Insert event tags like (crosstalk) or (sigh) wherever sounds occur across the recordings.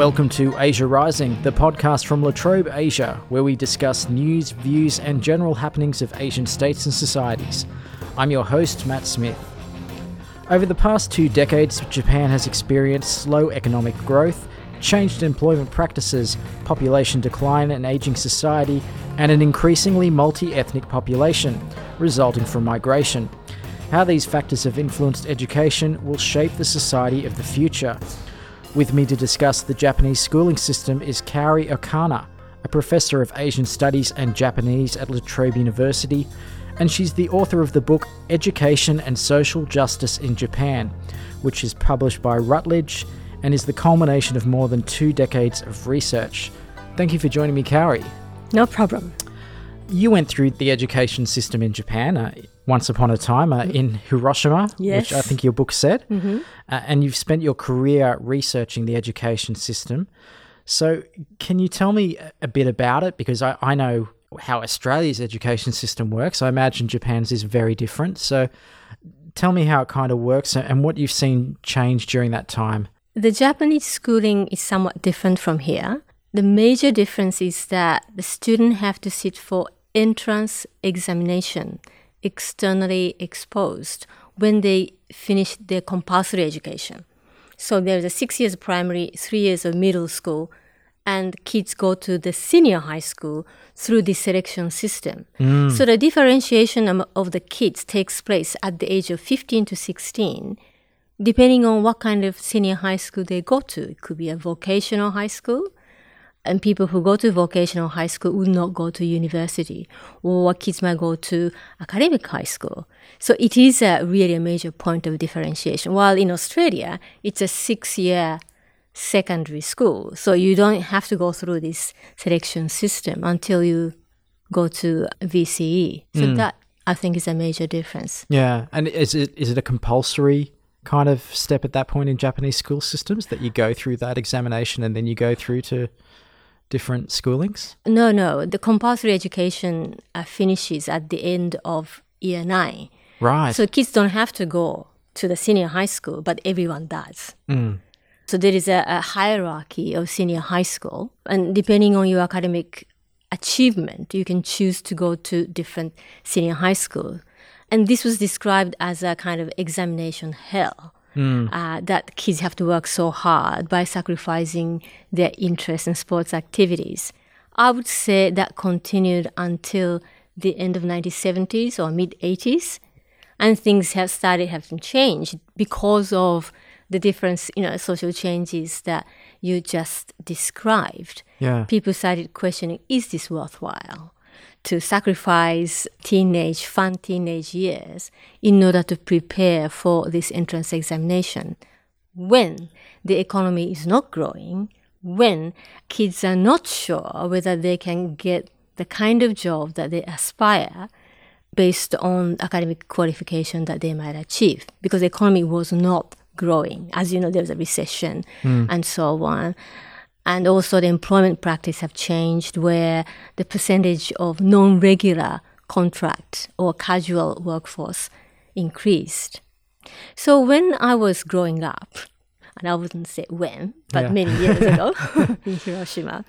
Welcome to Asia Rising, the podcast from La Trobe Asia, where we discuss news, views, and general happenings of Asian states and societies. I'm your host, Matt Smith. Over the past two decades, Japan has experienced slow economic growth, changed employment practices, population decline, and aging society, and an increasingly multi ethnic population, resulting from migration. How these factors have influenced education will shape the society of the future. With me to discuss the Japanese schooling system is Kaori Okano, a professor of Asian Studies and Japanese at La Trobe University, and she's the author of the book Education and Social Justice in Japan, which is published by Routledge and is the culmination of more than two decades of research. Thank you for joining me, Kaori. No problem. You went through the education system in Japan uh, once upon a time uh, in Hiroshima, Yes. which I think your book said, Mm-hmm. uh, and you've spent your career researching the education system. So, can you tell me a- a bit about it? Because I, I know how Australia's education system works. I imagine Japan's is very different. So, tell me how it kind of works and what you've seen change during that time. The Japanese schooling is somewhat different from here. The major difference is that the student have to sit for entrance examination, externally exposed, when they finish their compulsory education. So there's a six years primary, three years of middle school, and kids go to the senior high school through the selection system. Mm. So the differentiation of the kids takes place at the age of 15 to 16 depending on what kind of senior high school they go to. It could be a vocational high school, and people who go to vocational high school would not go to university, or kids might go to academic high school. So it is a really a major point of differentiation. While in Australia, it's a six-year secondary school, so you don't have to go through this selection system until you go to VCE. So hmm. that I think is a major difference. Yeah, and is it is it a compulsory kind of step at that point in Japanese school systems that you go through that examination and then you go through to different schoolings? No, no. The compulsory education uh, finishes at the end of year nine. Right. So kids don't have to go to the senior high school, but everyone does. So there is a, a hierarchy of senior high school, and depending on your academic achievement, you can choose to go to different senior high school. And this was described as a kind of examination hell. Uh, that kids have to work so hard by sacrificing their interests in sports activities. I would say that continued until the end of 1970s or mid 80s and things have started having changed because of the difference, you know, social changes that you just described. Yeah. People started questioning, is this worthwhile? To sacrifice teenage, fun teenage years in order to prepare for this entrance examination. When the economy is not growing, when kids are not sure whether they can get the kind of job that they aspire, based on academic qualification that they might achieve because the economy was not growing. As you know, there was a recession hmm. and so on. And also the employment practice have changed where the percentage of non-regular contract or casual workforce increased. So when I was growing up, and I wouldn't say when, but Yeah. many years ago (laughs) (laughs) in Hiroshima,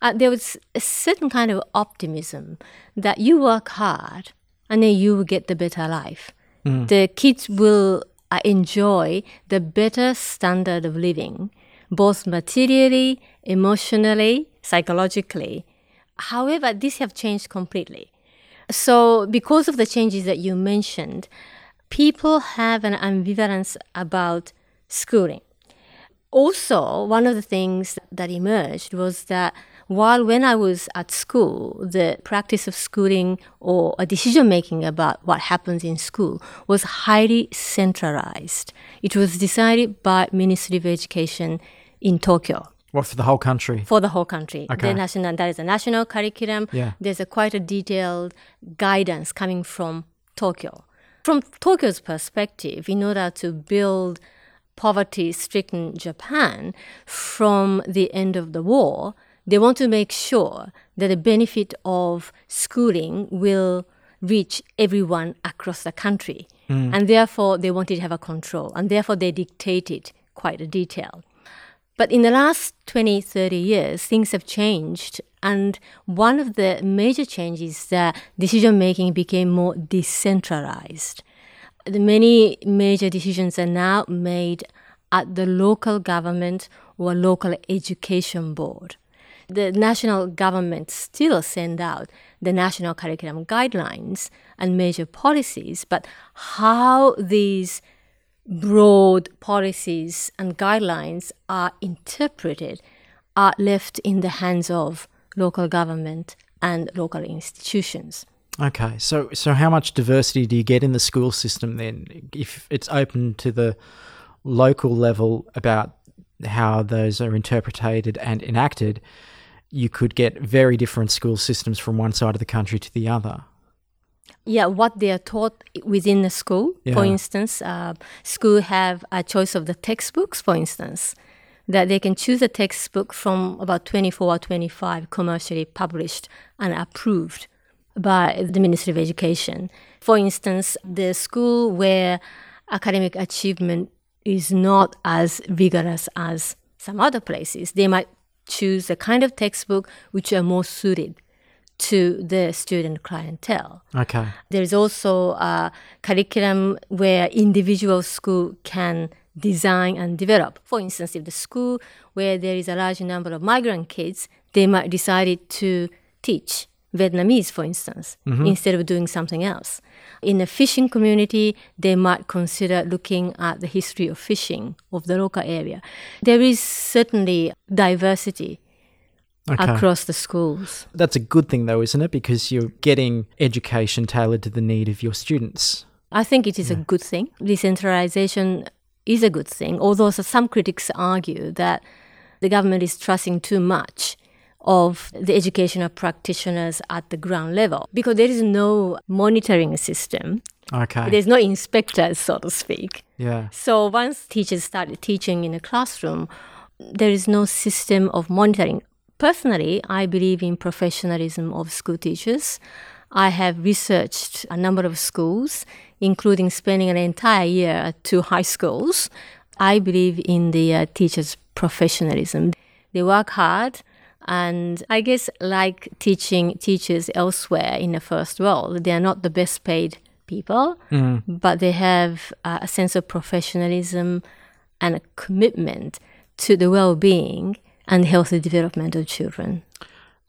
uh, there was a certain kind of optimism that you work hard and then you will get the better life. The kids will uh, enjoy the better standard of living, both materially, emotionally, psychologically. However, these have changed completely. So, because of the changes that you mentioned, people have an ambivalence about schooling. Also, one of the things that emerged was that while when I was at school, the practice of schooling or a decision making about what happens in school was highly centralized. It was decided by Ministry of Education in Tokyo What for the whole country? for the whole country. Okay. The national that is a national curriculum. Yeah. There's a quite a detailed guidance coming from Tokyo. From Tokyo's perspective, in order to build poverty-stricken Japan from the end of the war, they want to make sure that the benefit of schooling will reach everyone across the country. Mm. And therefore, they wanted to have a control. And therefore, they dictated quite a detail But in the last 20, 30 years, things have changed. And one of the major changes is that decision making became more decentralized. The many major decisions are now made at the local government or local education board. The national government still send out the national curriculum guidelines and major policies, but how these broad policies and guidelines are interpreted are left in the hands of local government and local institutions. Okay, so so how much diversity do you get in the school system then, if it's open to the local level about how those are interpreted and enacted? You could get very different school systems from one side of the country to the other yeah, what they are taught within the school. Yeah. For instance, uh, school have a choice of the textbooks. For instance, that they can choose a textbook from about 24 or 25 commercially published and approved by the Ministry of Education. For instance, the school where academic achievement is not as vigorous as some other places, they might choose a kind of textbook which are more suited to the student clientele. Okay. There is also a curriculum where individual school can design and develop. For instance, if the school where there is a large number of migrant kids, they might decide to teach Vietnamese, for instance, mm-hmm. instead of doing something else. In a fishing community, they might consider looking at the history of fishing of the local area. There is certainly diversity okay. across the schools. That's a good thing, though, isn't it? Because you're getting education tailored to the need of your students. I think it is yeah. a good thing. Decentralization is a good thing, although some critics argue that the government is trusting too much of the educational practitioners at the ground level because there is no monitoring system. Okay. There's no inspectors, so to speak. Yeah. So once teachers started teaching in a classroom, there is no system of monitoring. Personally, I believe in professionalism of school teachers. I have researched a number of schools, including spending an entire year at two high schools. I believe in the uh, teachers' professionalism. They work hard, and I guess, like teaching teachers elsewhere in the first world, they are not the best paid people, mm. but they have uh, a sense of professionalism and a commitment to the well being and healthy development of children.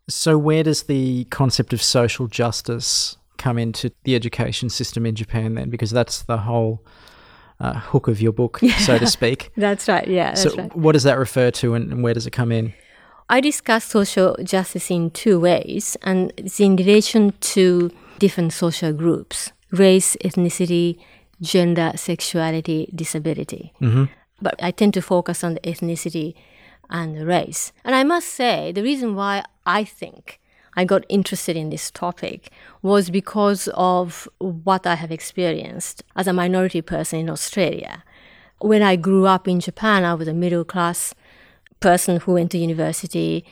So, where does the concept of social justice come into the education system in Japan then? Because that's the whole uh, hook of your book, yeah, (laughs) so to speak. that's right, yeah. so, right. what does that refer to and, and where does it come in? I discuss social justice in two ways, and it's in relation to different social groups race, ethnicity, gender, sexuality, disability. Mm-hmm. But I tend to focus on the ethnicity and race. And I must say, the reason why I think I got interested in this topic was because of what I have experienced as a minority person in Australia. When I grew up in Japan, I was a middle class person who went to university.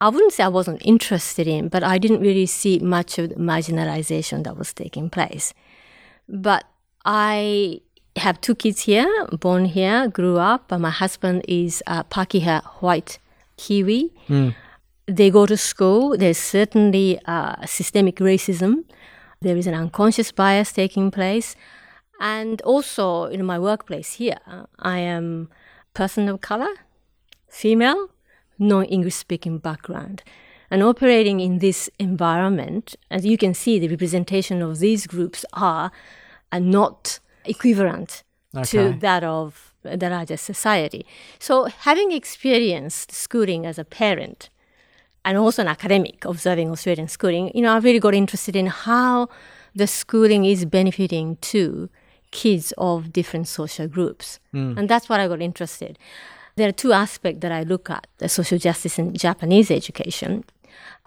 I wouldn't say I wasn't interested in, but I didn't really see much of the marginalization that was taking place. But I have two kids here, born here, grew up. My husband is a Pakeha white Kiwi. Mm. They go to school. There's certainly uh, systemic racism. There is an unconscious bias taking place. And also in my workplace here, I am person of color, female, non-English speaking background. And operating in this environment, as you can see, the representation of these groups are, are not equivalent okay. to that of the larger society. So, having experienced schooling as a parent and also an academic observing Australian schooling, you know, I really got interested in how the schooling is benefiting to kids of different social groups. Mm. And that's what I got interested. There are two aspects that I look at the social justice in Japanese education.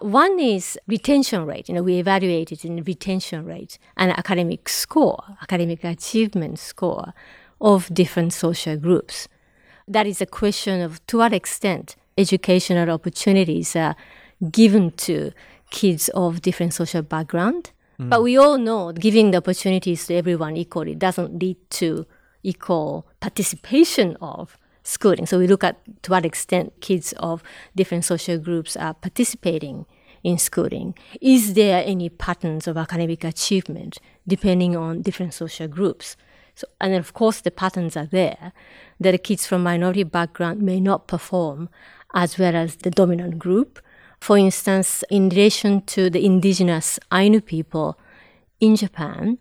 One is retention rate. You know, we evaluate it in retention rate and academic score, academic achievement score of different social groups. That is a question of to what extent educational opportunities are given to kids of different social background. Mm. But we all know giving the opportunities to everyone equally doesn't lead to equal participation of schooling. So we look at to what extent kids of different social groups are participating in schooling. Is there any patterns of academic achievement depending on different social groups? So, and of course, the patterns are there that kids from minority background may not perform as well as the dominant group. For instance, in relation to the indigenous Ainu people in Japan,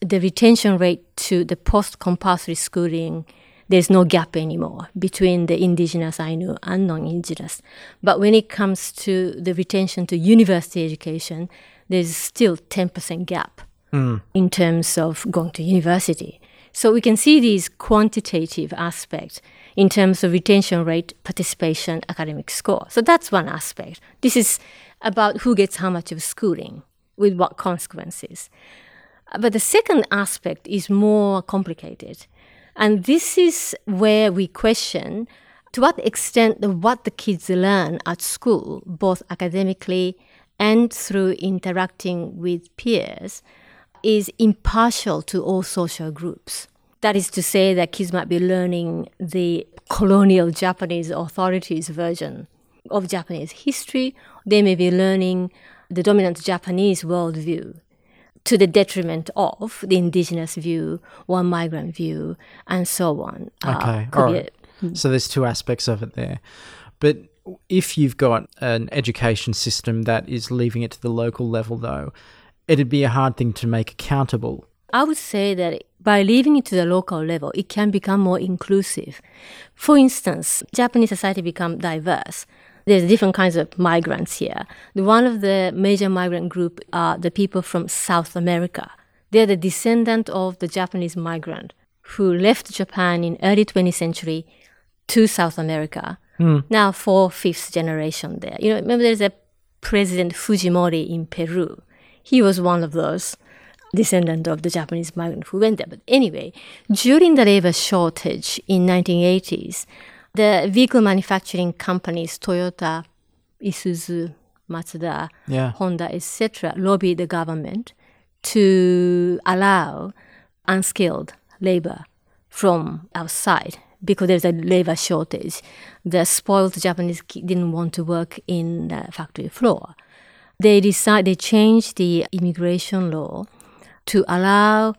the retention rate to the post compulsory schooling there's no gap anymore between the indigenous Ainu and non-indigenous. But when it comes to the retention to university education, there's still 10% gap mm. in terms of going to university. So we can see these quantitative aspects in terms of retention rate, participation, academic score. So that's one aspect. This is about who gets how much of schooling with what consequences. But the second aspect is more complicated. And this is where we question to what extent what the kids learn at school, both academically and through interacting with peers, is impartial to all social groups. That is to say, that kids might be learning the colonial Japanese authorities' version of Japanese history. They may be learning the dominant Japanese worldview to the detriment of the indigenous view or migrant view and so on. Uh, okay, uh, all right. A, so there's two aspects of it there. But if you've got an education system that is leaving it to the local level, though, it'd be a hard thing to make accountable. I would say that by leaving it to the local level, it can become more inclusive. For instance, Japanese society become diverse there's different kinds of migrants here. One of the major migrant group are the people from South America. They're the descendant of the Japanese migrant who left Japan in early 20th century to South America. Mm. Now four fifth generation there. You know, remember there's a President Fujimori in Peru. He was one of those descendant of the Japanese migrant who went there. But anyway, during the labor shortage in 1980s, the vehicle manufacturing companies, Toyota, Isuzu, Mazda, yeah. Honda, etc., lobby the government to allow unskilled labor from outside because there's a labor shortage. The spoiled Japanese didn't want to work in the factory floor. They decide they changed the immigration law to allow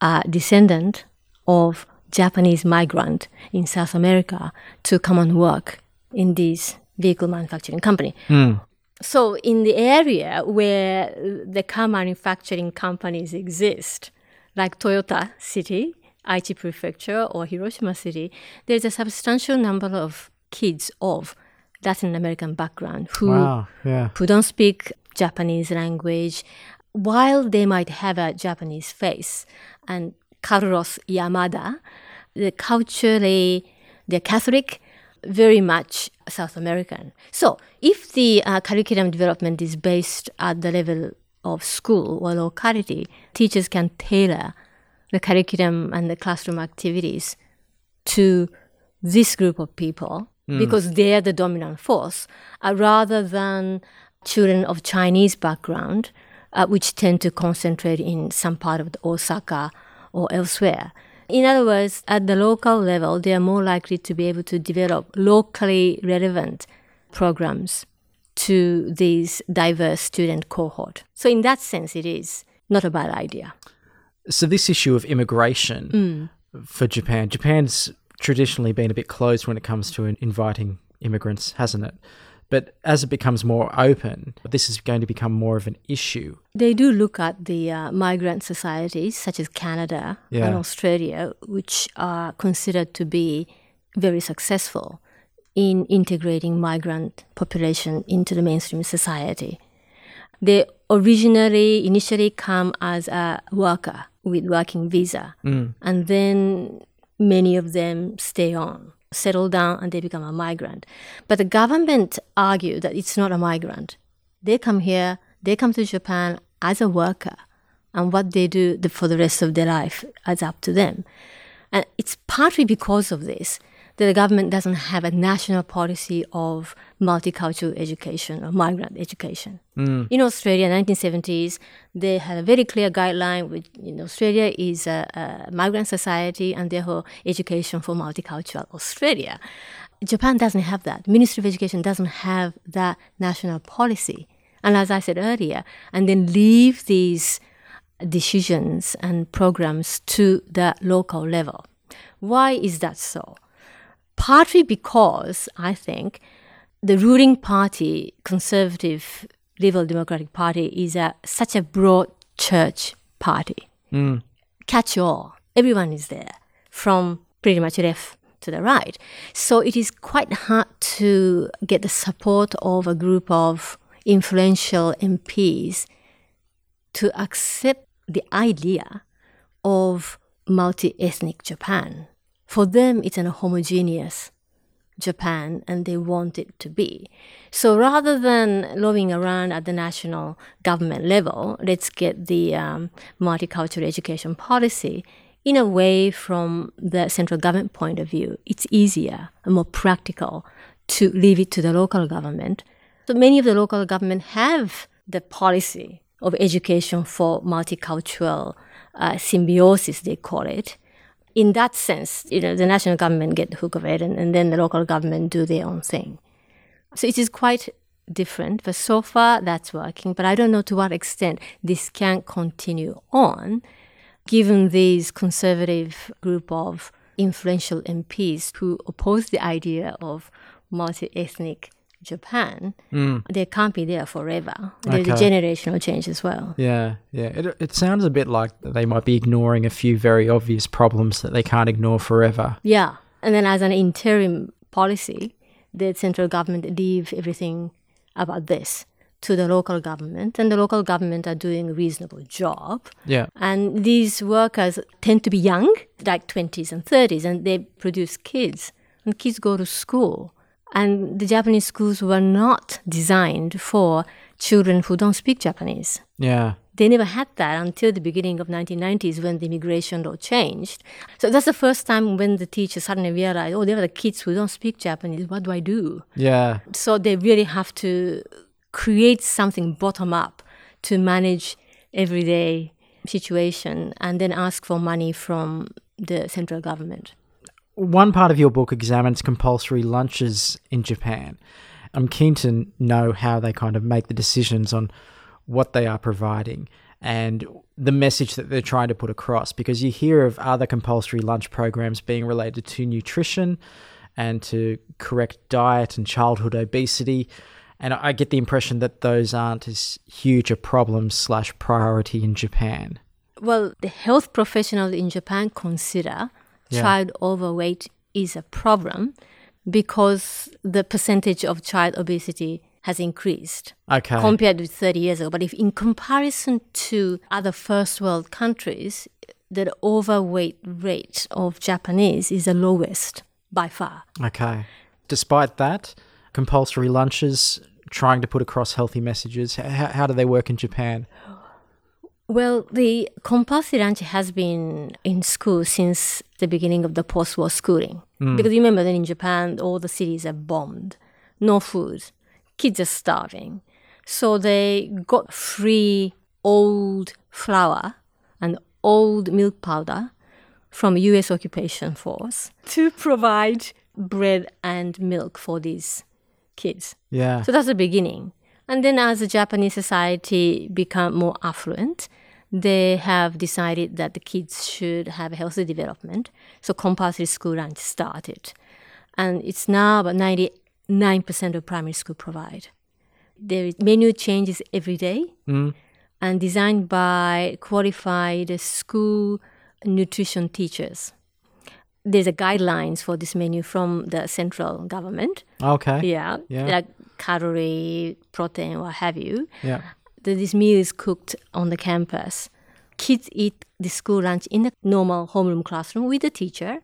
a descendant of Japanese migrant in South America to come and work in this vehicle manufacturing company. Mm. So in the area where the car manufacturing companies exist, like Toyota City, Aichi Prefecture, or Hiroshima City, there's a substantial number of kids of Latin American background who wow, yeah. who don't speak Japanese language, while they might have a Japanese face and Carlos Yamada, the culturally, they're Catholic, very much South American. So if the uh, curriculum development is based at the level of school or locality, teachers can tailor the curriculum and the classroom activities to this group of people mm. because they're the dominant force, uh, rather than children of Chinese background, uh, which tend to concentrate in some part of Osaka or elsewhere. In other words, at the local level, they are more likely to be able to develop locally relevant programs to these diverse student cohort. So in that sense, it is not a bad idea. So this issue of immigration mm. for Japan, Japan's traditionally been a bit closed when it comes to inviting immigrants, hasn't it? But as it becomes more open, this is going to become more of an issue. They do look at the uh, migrant societies, such as Canada yeah. and Australia, which are considered to be very successful in integrating migrant population into the mainstream society. They originally, initially come as a worker with working visa, mm. and then many of them stay on settle down and they become a migrant. But the government argue that it's not a migrant. They come here, they come to Japan as a worker, and what they do for the rest of their life is up to them. And it's partly because of this the government doesn't have a national policy of multicultural education or migrant education. Mm. In Australia, 1970s, they had a very clear guideline. You know, Australia is a, a migrant society, and therefore education for multicultural Australia. Japan doesn't have that. Ministry of Education doesn't have that national policy. And as I said earlier, and then leave these decisions and programs to the local level. Why is that so? Partly because I think the ruling party, conservative Liberal Democratic Party, is a, such a broad church party. Mm. Catch all. Everyone is there, from pretty much left to the right. So it is quite hard to get the support of a group of influential MPs to accept the idea of multi ethnic Japan. For them, it's an homogeneous Japan and they want it to be. So rather than lobbying around at the national government level, let's get the um, multicultural education policy. In a way, from the central government point of view, it's easier and more practical to leave it to the local government. So many of the local government have the policy of education for multicultural uh, symbiosis, they call it. In that sense, you know, the national government get the hook of it, and, and then the local government do their own thing. So it is quite different, but so far that's working. But I don't know to what extent this can continue on, given these conservative group of influential MPs who oppose the idea of multi-ethnic Japan, Mm. they can't be there forever. There's a generational change as well. Yeah, yeah. It, it sounds a bit like they might be ignoring a few very obvious problems that they can't ignore forever. Yeah. And then as an interim policy, the central government leave everything about this to the local government and the local government are doing a reasonable job. Yeah. And these workers tend to be young, like 20s and 30s, and they produce kids. And kids go to school. And the Japanese schools were not designed for children who don't speak Japanese. Yeah. They never had that until the beginning of 1990s when the immigration law changed. So that's the first time when the teachers suddenly realized, oh, there are the kids who don't speak Japanese. What do I do? Yeah. So they really have to create something bottom up to manage everyday situation and then ask for money from the central government. One part of your book examines compulsory lunches in Japan. I'm keen to know how they kind of make the decisions on what they are providing and the message that they're trying to put across because you hear of other compulsory lunch programs being related to nutrition and to correct diet and childhood obesity and I get the impression that those aren't as huge a problem slash priority in Japan. Well, the health professionals in Japan consider Yeah. child overweight is a problem because the percentage of child obesity has increased Okay. compared with 30 years ago. But if in comparison to other first world countries, the overweight rate of Japanese is the lowest by far. Okay. Despite that, compulsory lunches, trying to put across healthy messages, how, how do they work in Japan? Well, the compulsory lunch has been in school since the beginning of the post-war schooling. Hmm. Because you remember that in Japan, all the cities are bombed, no food, kids are starving. So they got free old flour and old milk powder from U.S. occupation force to provide bread and milk for these kids. Yeah. So that's the beginning. And then as the Japanese society become more affluent, they have decided that the kids should have a healthy development. So compulsory school lunch started. And it's now about 99% of primary school provide. There is menu changes every day Mm. and designed by qualified school nutrition teachers. There's a guidelines for this menu from the central government. Okay. Yeah, Yeah. like calorie, protein, what have you. Yeah. This meal is cooked on the campus. Kids eat the school lunch in the normal homeroom classroom with the teacher.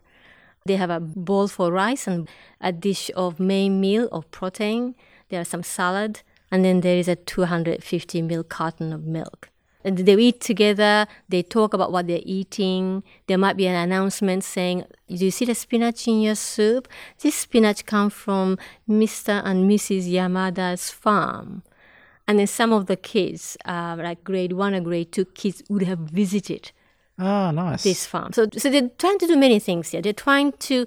They have a bowl for rice and a dish of main meal of protein. There are some salad, and then there is a 250 ml carton of milk. And they eat together, they talk about what they're eating. There might be an announcement saying, Do you see the spinach in your soup? This spinach comes from Mr. and Mrs. Yamada's farm. And then some of the kids, uh, like grade one or grade two kids, would have visited Oh, nice. this farm. So, so they're trying to do many things here. They're trying to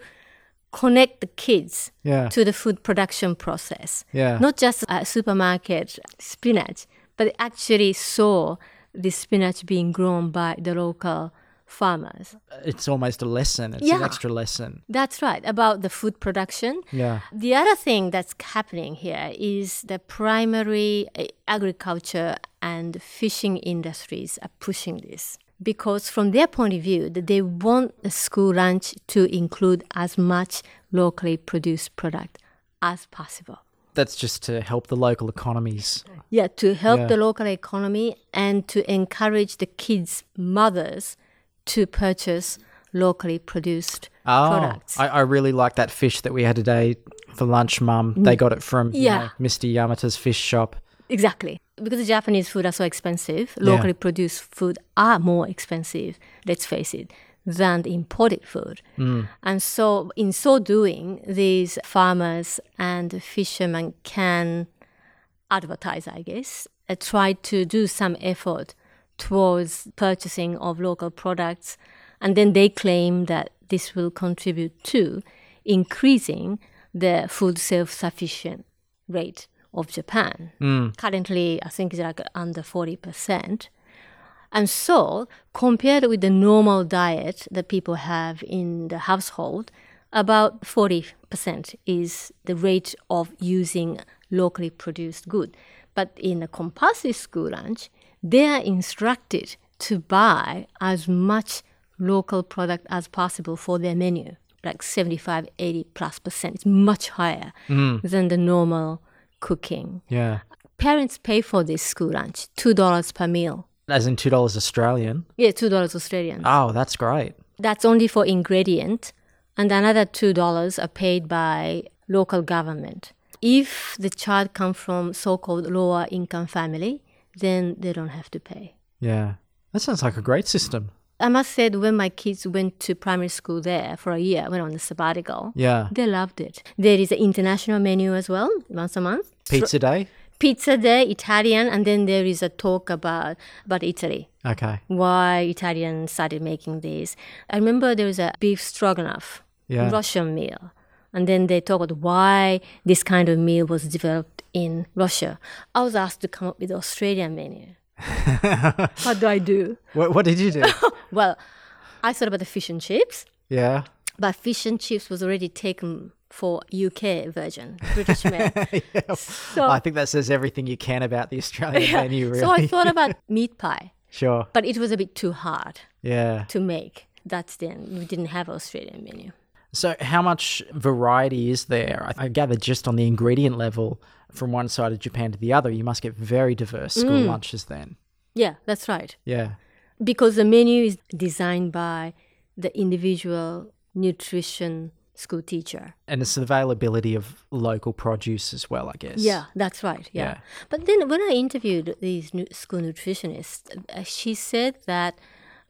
connect the kids Yeah. to the food production process. Yeah. Not just a supermarket spinach, but they actually saw the spinach being grown by the local farmers. It's almost a lesson. It's an extra lesson. That's right, about the food production. Yeah. The other thing that's happening here is the primary uh, agriculture and fishing industries are pushing this because from their point of view that they want the school lunch to include as much locally produced product as possible. That's just to help the local economies. Yeah, to help Yeah. the local economy and to encourage the kids' mothers to purchase locally produced Oh, products. I, I really like that fish that we had today for lunch, Mum. They got it from you Mm. Know, Mr. Yamata's fish shop. Exactly. Because Japanese food are so expensive, locally produced food are more expensive, let's face it, than the imported food. And so, in so doing, these farmers and fishermen can advertise, I guess, uh, try to do some effort towards purchasing of local products. And then they claim that this will contribute to increasing the food self sufficient rate of Japan. Hmm. Currently, I think it's like under 40%. And so, compared with the normal diet that people have in the household, about 40% is the rate of using locally produced good. But in a compulsory school lunch, they are instructed to buy as much local product as possible for their menu, like 75, 80 plus percent. It's much higher mm. than the normal cooking. Yeah. Parents pay for this school lunch, $2 per meal. As in $2 Australian. Yeah, $2 Australian. Oh, that's great. That's only for ingredient, and another two dollars are paid by local government. If the child comes from so-called lower income family, then they don't have to pay. Yeah. That sounds like a great system. I must say when my kids went to primary school there for a year, went on a sabbatical, Yeah. they loved it. There is an international menu as well, once a month. Pizza day? Pizza day, Italian, and then there is a talk about about Italy. Okay. why Italians started making these. I remember there was a beef stroganoff, Yeah. Russian meal. And then they talk about why this kind of meal was developed in Russia. I was asked to come up with the Australian menu. (laughs) what do I do? What, what did you do? (laughs) Well, I thought about the fish and chips, yeah. but fish and chips was already taken for UK version, British made. (laughs) So, I think that says everything you can about the Australian menu, really. so I thought about meat pie, sure. but it was a bit too hard Yeah. to make. That's then we didn't have Australian menu. So, how much variety is there? I I gather just on the ingredient level, from one side of Japan to the other, you must get very diverse school lunches then. Yeah, that's right. Yeah. Because the menu is designed by the individual nutrition school teacher. And it's the availability of local produce as well, I guess. Yeah, that's right. Yeah. Yeah. But then when I interviewed these school nutritionists, uh, she said that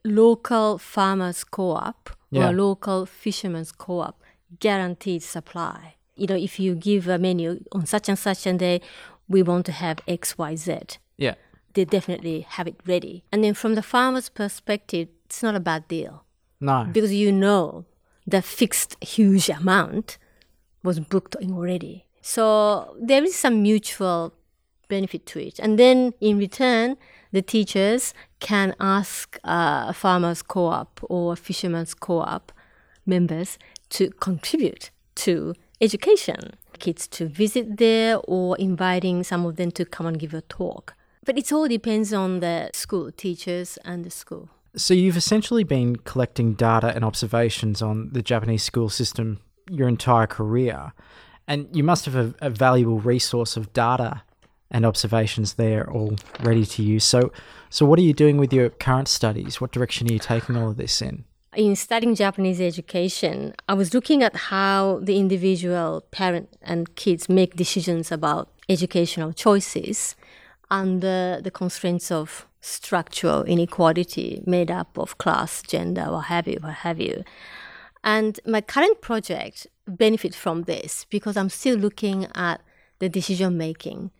local farmers co-op Yeah. or local fishermen's co-op guaranteed supply. You know, if you give a menu on such and such a day, we want to have X, Y, Z. Yeah. They definitely have it ready. And then from the farmer's perspective, it's not a bad deal. No. because you know the fixed huge amount was booked in already. So there is some mutual benefit to it. And then in return, the teachers can ask uh, a farmers co-op or fishermen's co-op members to contribute to education. Kids to visit there or inviting some of them to come and give a talk. But it all depends on the school, teachers and the school. So, you've essentially been collecting data and observations on the Japanese school system your entire career. And you must have a, a valuable resource of data and observations there all ready to use. So, so what are you doing with your current studies? What direction are you taking all of this in? In studying Japanese education, I was looking at how the individual parent and kids make decisions about educational choices under the constraints of structural inequality made up of class, gender, what have you, what have you. And my current project benefits from this because I'm still looking at the decision making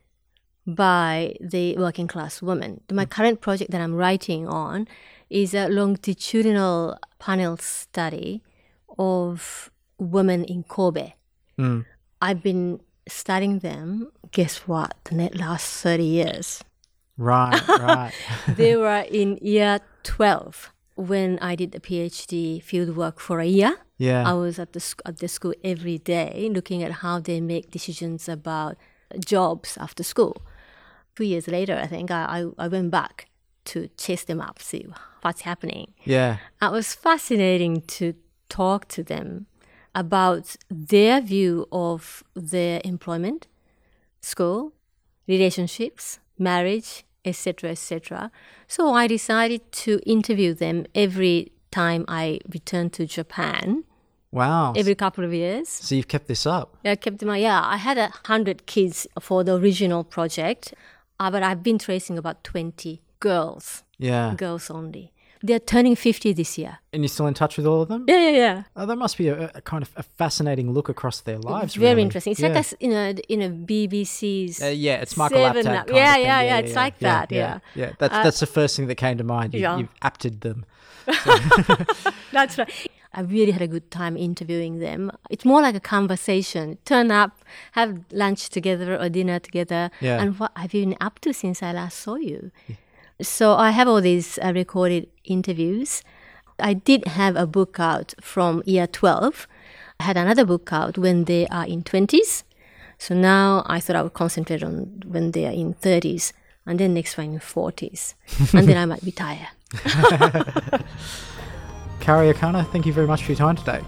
by the working class woman. My current project that I'm writing on is a longitudinal panel study of women in Kobe. Mm. I've been studying them, guess what, the last 30 years. Right, (laughs) right. they were in year 12 when I did the PhD field work for a year. Yeah. I was at the, sc- at the school every day looking at how they make decisions about jobs after school. Two years later, I think I, I, I went back to chase them up, see what's happening. yeah. It was fascinating to talk to them about their view of their employment, school, relationships, marriage, etc., etc. So I decided to interview them every time I returned to Japan, Wow. every couple of years. so you've kept this up. I kept them. Yeah, I had a hundred kids for the original project, uh, but I've been tracing about twenty girls, Yeah. girls only. They're turning fifty this year. And you're still in touch with all of them? Yeah, yeah, yeah. Oh, that must be a, a kind of a fascinating look across their lives. Very really. interesting. It's yeah. like a, you know, in a BBC's. Uh, yeah, it's Michael Apted. Up. kind Yeah, yeah, yeah, it's like that, yeah. yeah. That's Uh, that's the first thing that came to mind. You, Yeah. You've apted them. (laughs) (laughs) That's right. I really had a good time interviewing them. It's more like a conversation. Turn up, have lunch together or dinner together. Yeah. And what have you been up to since I last saw you? So I have all these uh, recorded interviews. I did have a book out from year 12. I had another book out when they are in 20s. So now I thought I would concentrate on when they are in 30s and then next one in 40s. (laughs) and then I might retire. (laughs) Kaori Okano, thank you very much for your time today.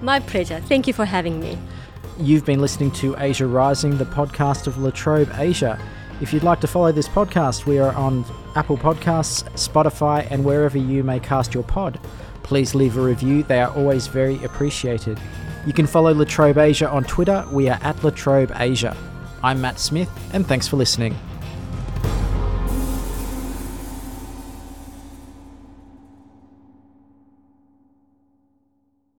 My pleasure. Thank you for having me. You've been listening to Asia Rising, the podcast of La Trobe Asia. If you'd like to follow this podcast, we are on Apple Podcasts, Spotify, and wherever you may cast your pod. Please leave a review, they are always very appreciated. You can follow La Trobe Asia on Twitter, we are at Latrobe Asia. I'm Matt Smith, and thanks for listening.